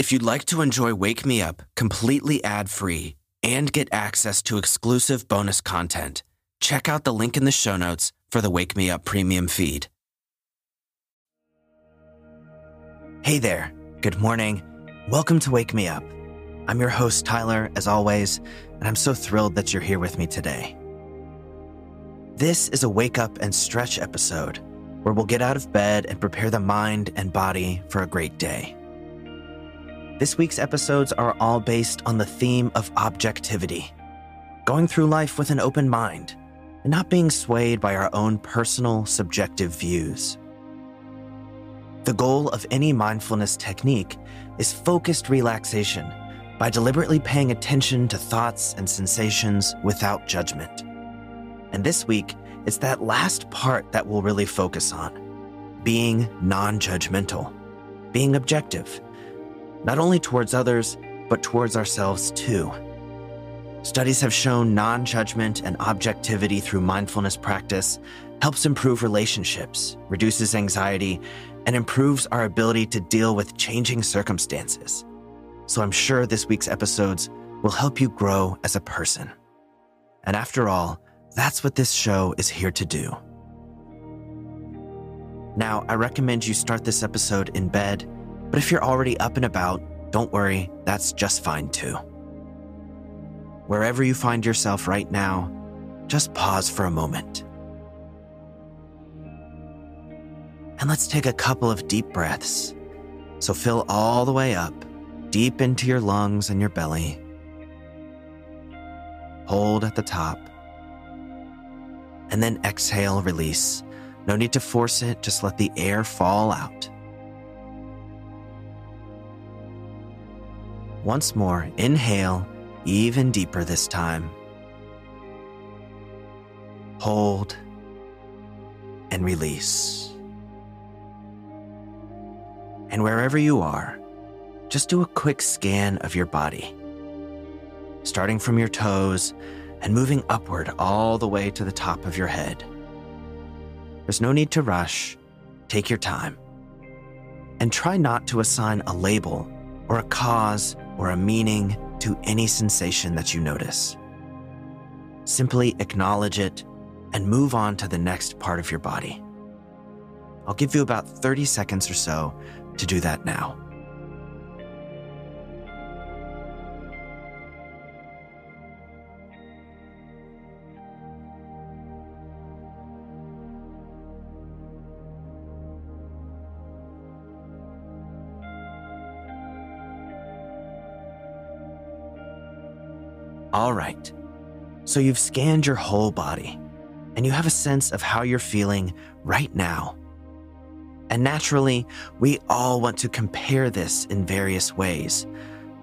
If you'd like to enjoy Wake Me Up completely ad free and get access to exclusive bonus content, check out the link in the show notes for the Wake Me Up premium feed. Hey there. Good morning. Welcome to Wake Me Up. I'm your host, Tyler, as always, and I'm so thrilled that you're here with me today. This is a wake up and stretch episode where we'll get out of bed and prepare the mind and body for a great day. This week's episodes are all based on the theme of objectivity, going through life with an open mind and not being swayed by our own personal, subjective views. The goal of any mindfulness technique is focused relaxation by deliberately paying attention to thoughts and sensations without judgment. And this week, it's that last part that we'll really focus on being non judgmental, being objective, not only towards others, but towards ourselves too. Studies have shown non judgment and objectivity through mindfulness practice helps improve relationships, reduces anxiety, and improves our ability to deal with changing circumstances. So I'm sure this week's episodes will help you grow as a person. And after all, that's what this show is here to do. Now, I recommend you start this episode in bed, but if you're already up and about, don't worry, that's just fine too. Wherever you find yourself right now, just pause for a moment. And let's take a couple of deep breaths. So fill all the way up, deep into your lungs and your belly. Hold at the top and then exhale, release. No need to force it, just let the air fall out. Once more, inhale, even deeper this time. Hold and release. And wherever you are, just do a quick scan of your body. Starting from your toes and moving upward all the way to the top of your head. There's no need to rush. Take your time. And try not to assign a label or a cause or a meaning to any sensation that you notice. Simply acknowledge it and move on to the next part of your body. I'll give you about 30 seconds or so to do that now. All right. So you've scanned your whole body and you have a sense of how you're feeling right now. And naturally, we all want to compare this in various ways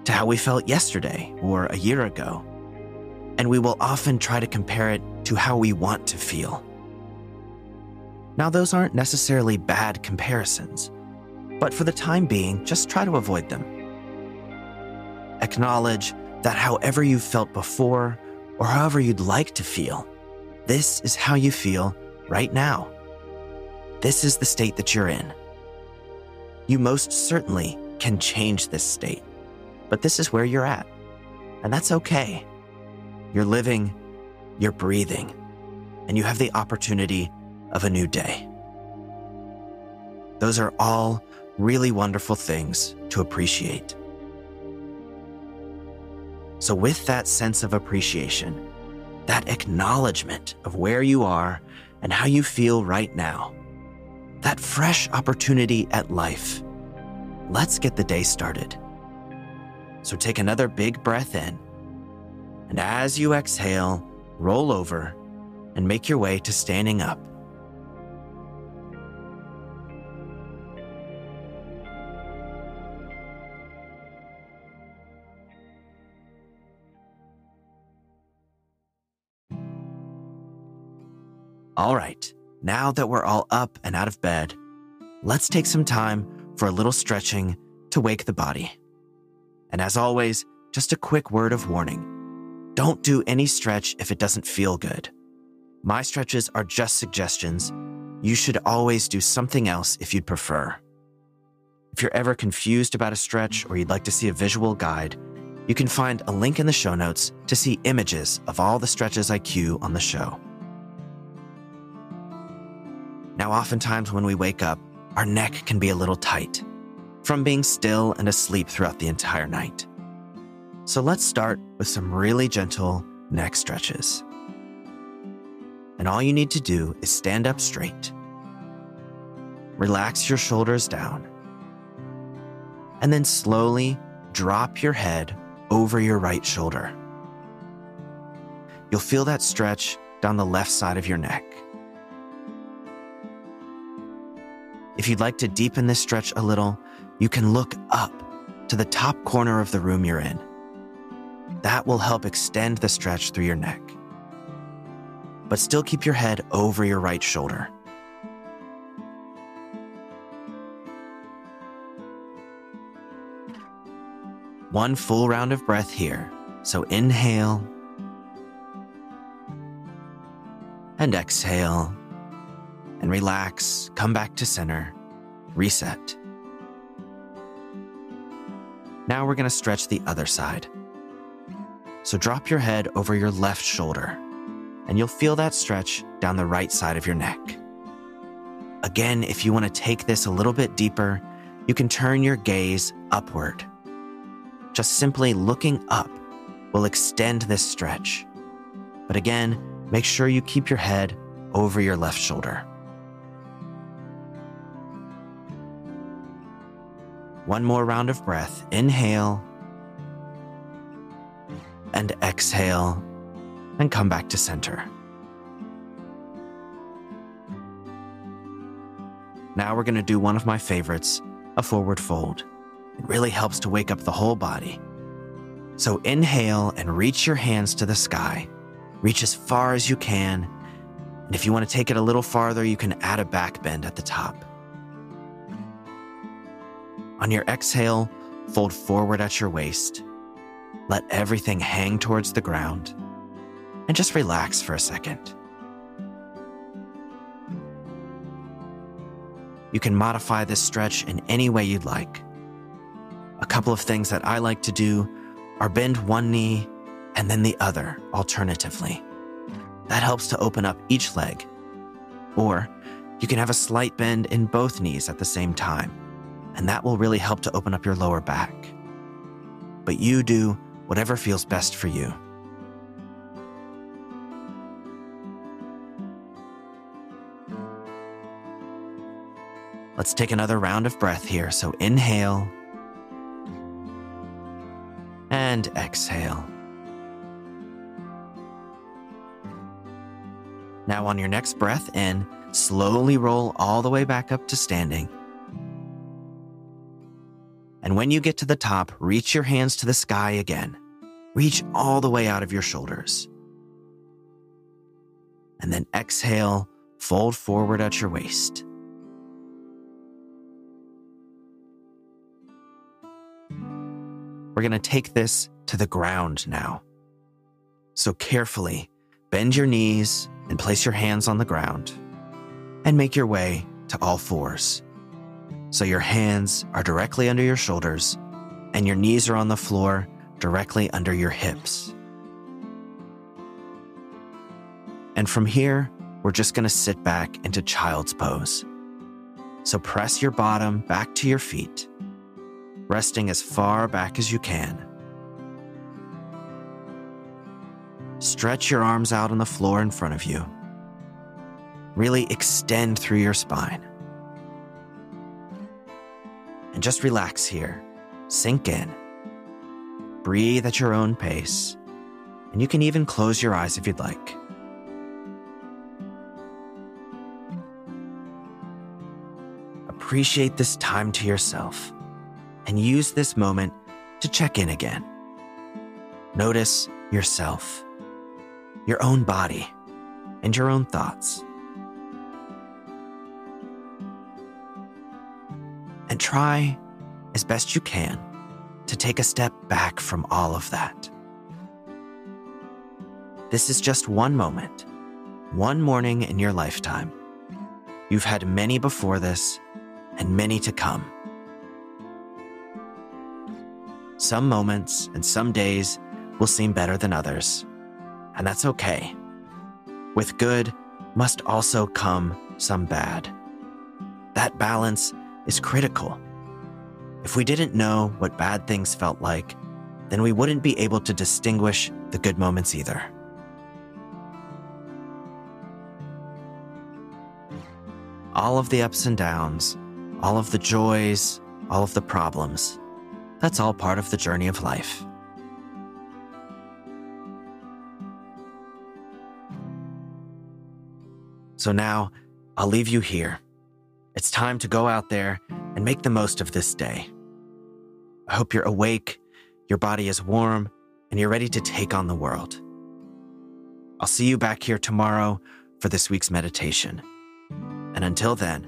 to how we felt yesterday or a year ago. And we will often try to compare it to how we want to feel. Now, those aren't necessarily bad comparisons, but for the time being, just try to avoid them. Acknowledge that however you felt before or however you'd like to feel, this is how you feel right now. This is the state that you're in. You most certainly can change this state, but this is where you're at. And that's okay. You're living, you're breathing, and you have the opportunity of a new day. Those are all really wonderful things to appreciate. So, with that sense of appreciation, that acknowledgement of where you are and how you feel right now, that fresh opportunity at life, let's get the day started. So, take another big breath in. And as you exhale, roll over and make your way to standing up. All right, now that we're all up and out of bed, let's take some time for a little stretching to wake the body. And as always, just a quick word of warning don't do any stretch if it doesn't feel good. My stretches are just suggestions. You should always do something else if you'd prefer. If you're ever confused about a stretch or you'd like to see a visual guide, you can find a link in the show notes to see images of all the stretches I cue on the show. Now, oftentimes when we wake up, our neck can be a little tight from being still and asleep throughout the entire night. So let's start with some really gentle neck stretches. And all you need to do is stand up straight. Relax your shoulders down. And then slowly drop your head over your right shoulder. You'll feel that stretch down the left side of your neck. If you'd like to deepen this stretch a little, you can look up to the top corner of the room you're in. That will help extend the stretch through your neck. But still keep your head over your right shoulder. One full round of breath here. So inhale and exhale and relax, come back to center, reset. Now we're going to stretch the other side. So drop your head over your left shoulder, and you'll feel that stretch down the right side of your neck. Again, if you want to take this a little bit deeper, you can turn your gaze upward. Just simply looking up will extend this stretch. But again, make sure you keep your head over your left shoulder. One more round of breath. Inhale and exhale, and come back to center. Now we're going to do one of my favorites a forward fold. It really helps to wake up the whole body. So inhale and reach your hands to the sky. Reach as far as you can. And if you want to take it a little farther, you can add a back bend at the top. On your exhale, fold forward at your waist. Let everything hang towards the ground. And just relax for a second. You can modify this stretch in any way you'd like. A couple of things that I like to do are bend one knee and then the other alternatively. That helps to open up each leg. Or you can have a slight bend in both knees at the same time and that will really help to open up your lower back. But you do whatever feels best for you. Let's take another round of breath here. So inhale and exhale. Now, on your next breath in, slowly roll all the way back up to standing. And when you get to the top, reach your hands to the sky again. Reach all the way out of your shoulders. And then exhale, fold forward at your waist. We're going to take this to the ground now. So carefully bend your knees and place your hands on the ground and make your way to all fours so your hands are directly under your shoulders and your knees are on the floor directly under your hips. And from here, we're just going to sit back into child's pose. So press your bottom back to your feet, resting as far back as you can. Stretch your arms out on the floor in front of you. Really extend through your spine and just relax here. Sink in. Breathe at your own pace, and you can even close your eyes if you'd like. Appreciate this time to yourself and use this moment to check in again. Notice yourself, your own body, and your own thoughts. And try as best you can to take a step back from all of that. This is just one moment, one morning in your lifetime. You've had many before this and many to come. Some moments and some days will seem better than others, and that's okay. With good must also come some bad. That balance is critical. If we didn't know what bad things felt like, then we wouldn't be able to distinguish the good moments either. All of the ups and downs, all of the joys, all of the problems, that's all part of the journey of life. So now, I'll leave you here. It's time to go out there and make the most of this day. I hope you're awake, your body is warm, and you're ready to take on the world. I'll see you back here tomorrow for this week's meditation. And until then,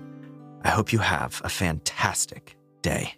I hope you have a fantastic day.